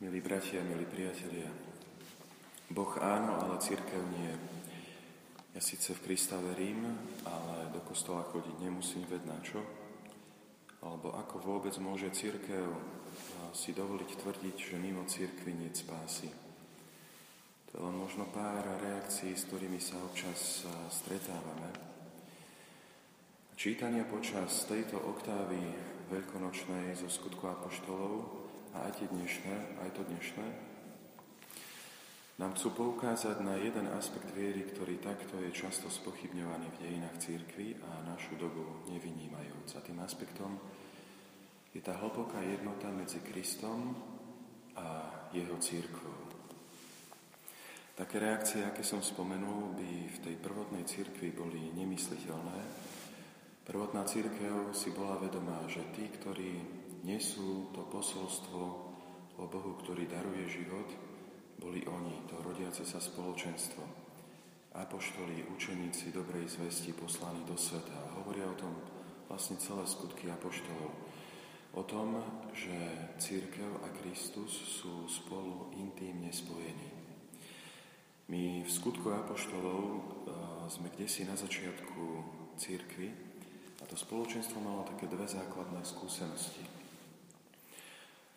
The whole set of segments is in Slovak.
Milí bratia, milí priatelia, Boh áno, ale církev nie. Ja síce v Krista verím, ale do kostola chodiť nemusím ved na čo. Alebo ako vôbec môže církev si dovoliť tvrdiť, že mimo církvy nie spásy. To je len možno pár reakcií, s ktorými sa občas stretávame. Čítania počas tejto oktávy veľkonočnej zo skutku apoštolov a aj tie dnešné, aj to dnešné, nám chcú poukázať na jeden aspekt viery, ktorý takto je často spochybňovaný v dejinách církvy a našu dobu nevynímajúc. A tým aspektom je tá hlboká jednota medzi Kristom a jeho církvou. Také reakcie, aké som spomenul, by v tej prvotnej církvi boli nemysliteľné. Prvotná církev si bola vedomá, že tí, ktorí nesú to posolstvo o Bohu, ktorý daruje život, boli oni, to rodiace sa spoločenstvo. Apoštoli, učeníci dobrej zvesti poslaní do sveta. A hovoria o tom vlastne celé skutky apoštolov. O tom, že církev a Kristus sú spolu intímne spojení. My v skutku apoštolov eh, sme kde si na začiatku církvy a to spoločenstvo malo také dve základné skúsenosti.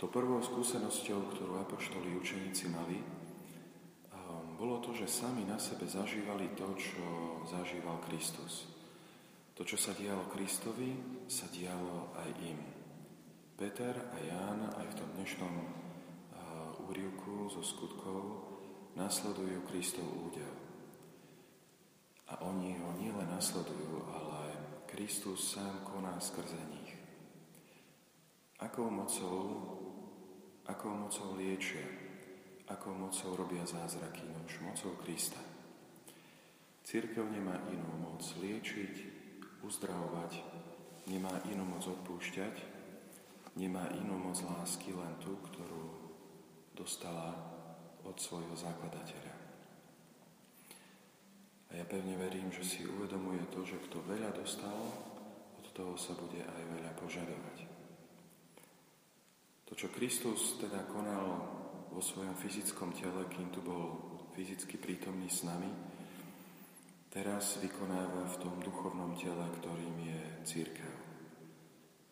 To prvou skúsenosťou, ktorú apoštoli učeníci mali, um, bolo to, že sami na sebe zažívali to, čo zažíval Kristus. To, čo sa dialo Kristovi, sa dialo aj im. Peter a Ján aj v tom dnešnom uh, úrivku zo skutkov nasledujú Kristov údel. A oni ho nielen nasledujú, ale Kristus sám koná skrze nich. Akou mocou akou mocou liečia, akou mocou robia zázraky, nož mocou Krista. Církev nemá inú moc liečiť, uzdravovať, nemá inú moc odpúšťať, nemá inú moc lásky, len tú, ktorú dostala od svojho zakladateľa. A ja pevne verím, že si uvedomuje to, že kto veľa dostal, od toho sa bude aj veľa požadovať. To, čo Kristus teda konal vo svojom fyzickom tele, kým tu bol fyzicky prítomný s nami, teraz vykonáva v tom duchovnom tele, ktorým je církev.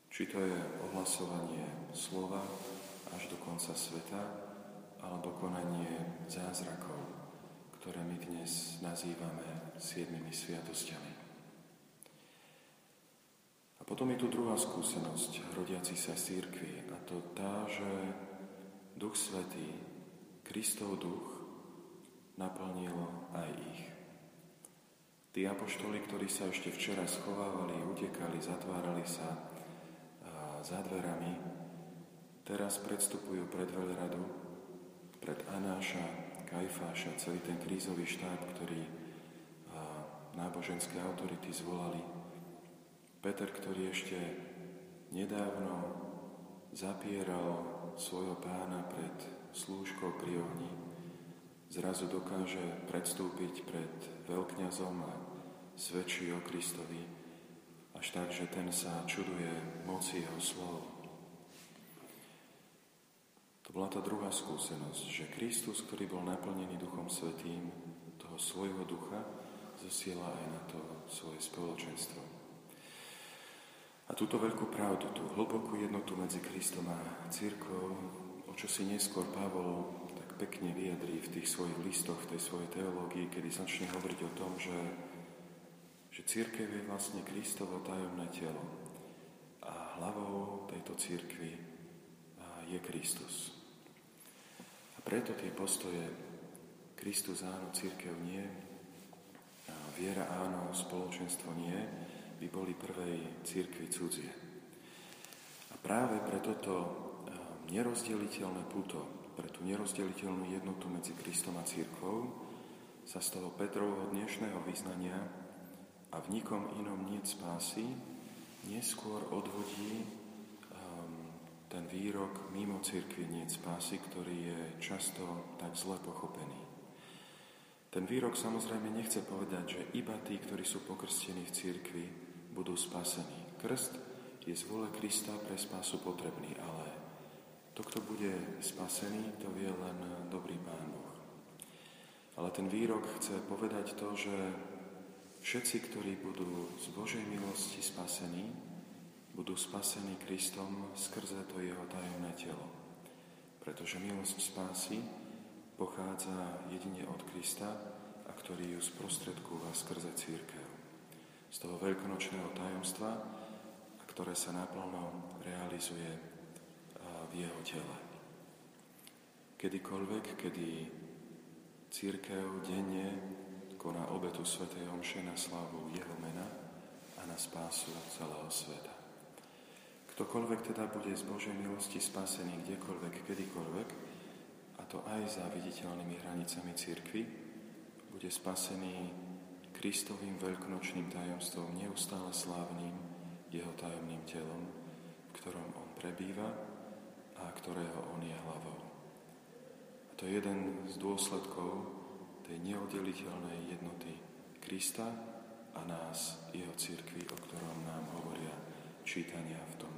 Či to je ohlasovanie slova až do konca sveta, alebo konanie zázrakov, ktoré my dnes nazývame siedmimi sviatosťami. Potom je tu druhá skúsenosť rodiaci sa církvy a to tá, že Duch Svetý, Kristov duch, naplnil aj ich. Tí apoštoli, ktorí sa ešte včera schovávali, utekali, zatvárali sa za dverami, teraz predstupujú pred veľradu, pred Anáša, Kajfáša, celý ten krízový štáb, ktorý náboženské autority zvolali Peter, ktorý ešte nedávno zapieral svojho pána pred slúžkou pri ohni, zrazu dokáže predstúpiť pred veľkňazom a svedčí o Kristovi, až tak, že ten sa čuduje moci jeho slov. To bola tá druhá skúsenosť, že Kristus, ktorý bol naplnený Duchom Svetým, toho svojho ducha, zosiela aj na to svoje spoločenstvo. Túto veľkú pravdu, tú hlbokú jednotu medzi Kristom a církou, o čo si neskôr Pavol tak pekne vyjadrí v tých svojich listoch, v tej svojej teológii, kedy začne hovoriť o tom, že, že církev je vlastne Kristovo tajomné telo. A hlavou tejto církvy je Kristus. A preto tie postoje Kristus áno, církev nie, viera áno, spoločenstvo nie, by boli prvej církvi cudzie. A práve pre toto eh, nerozdeliteľné puto, pre tú nerozdeliteľnú jednotu medzi Kristom a církvou sa z toho Petrovho dnešného vyznania a v nikom inom nie spásy neskôr odvodí um, ten výrok mimo církvy nie spásy, ktorý je často tak zle pochopený. Ten výrok samozrejme nechce povedať, že iba tí, ktorí sú pokrstení v církvi, budú spasení. Krst je z vôle Krista pre spásu potrebný, ale to To, kto bude spasený, to vie len dobrý Pán Boh. Ale ten výrok chce povedať to, že všetci, ktorí budú z Božej milosti spasení, budú spasení Kristom skrze to jeho tajomné telo. Pretože milosť spásy pochádza jedine od Krista, a ktorý ju sprostredkúva skrze církev. Z toho veľkonočného tajomstva, ktoré sa naplno realizuje v jeho tele. Kedykoľvek, kedy Církev denne koná obetu Svetej Omše na slavu Jeho mena a na spásu celého sveta. Ktokoľvek teda bude z Božej milosti spasený kdekoľvek, kedykoľvek, a to aj za viditeľnými hranicami církvy, bude spasený Kristovým veľkonočným tajomstvom, neustále slávnym jeho tajomným telom, v ktorom on prebýva a ktorého on je hlavou. To je jeden z dôsledkov tej neoddeliteľnej jednoty Krista a nás, jeho církvy, o ktorom nám hovoria čítania v tom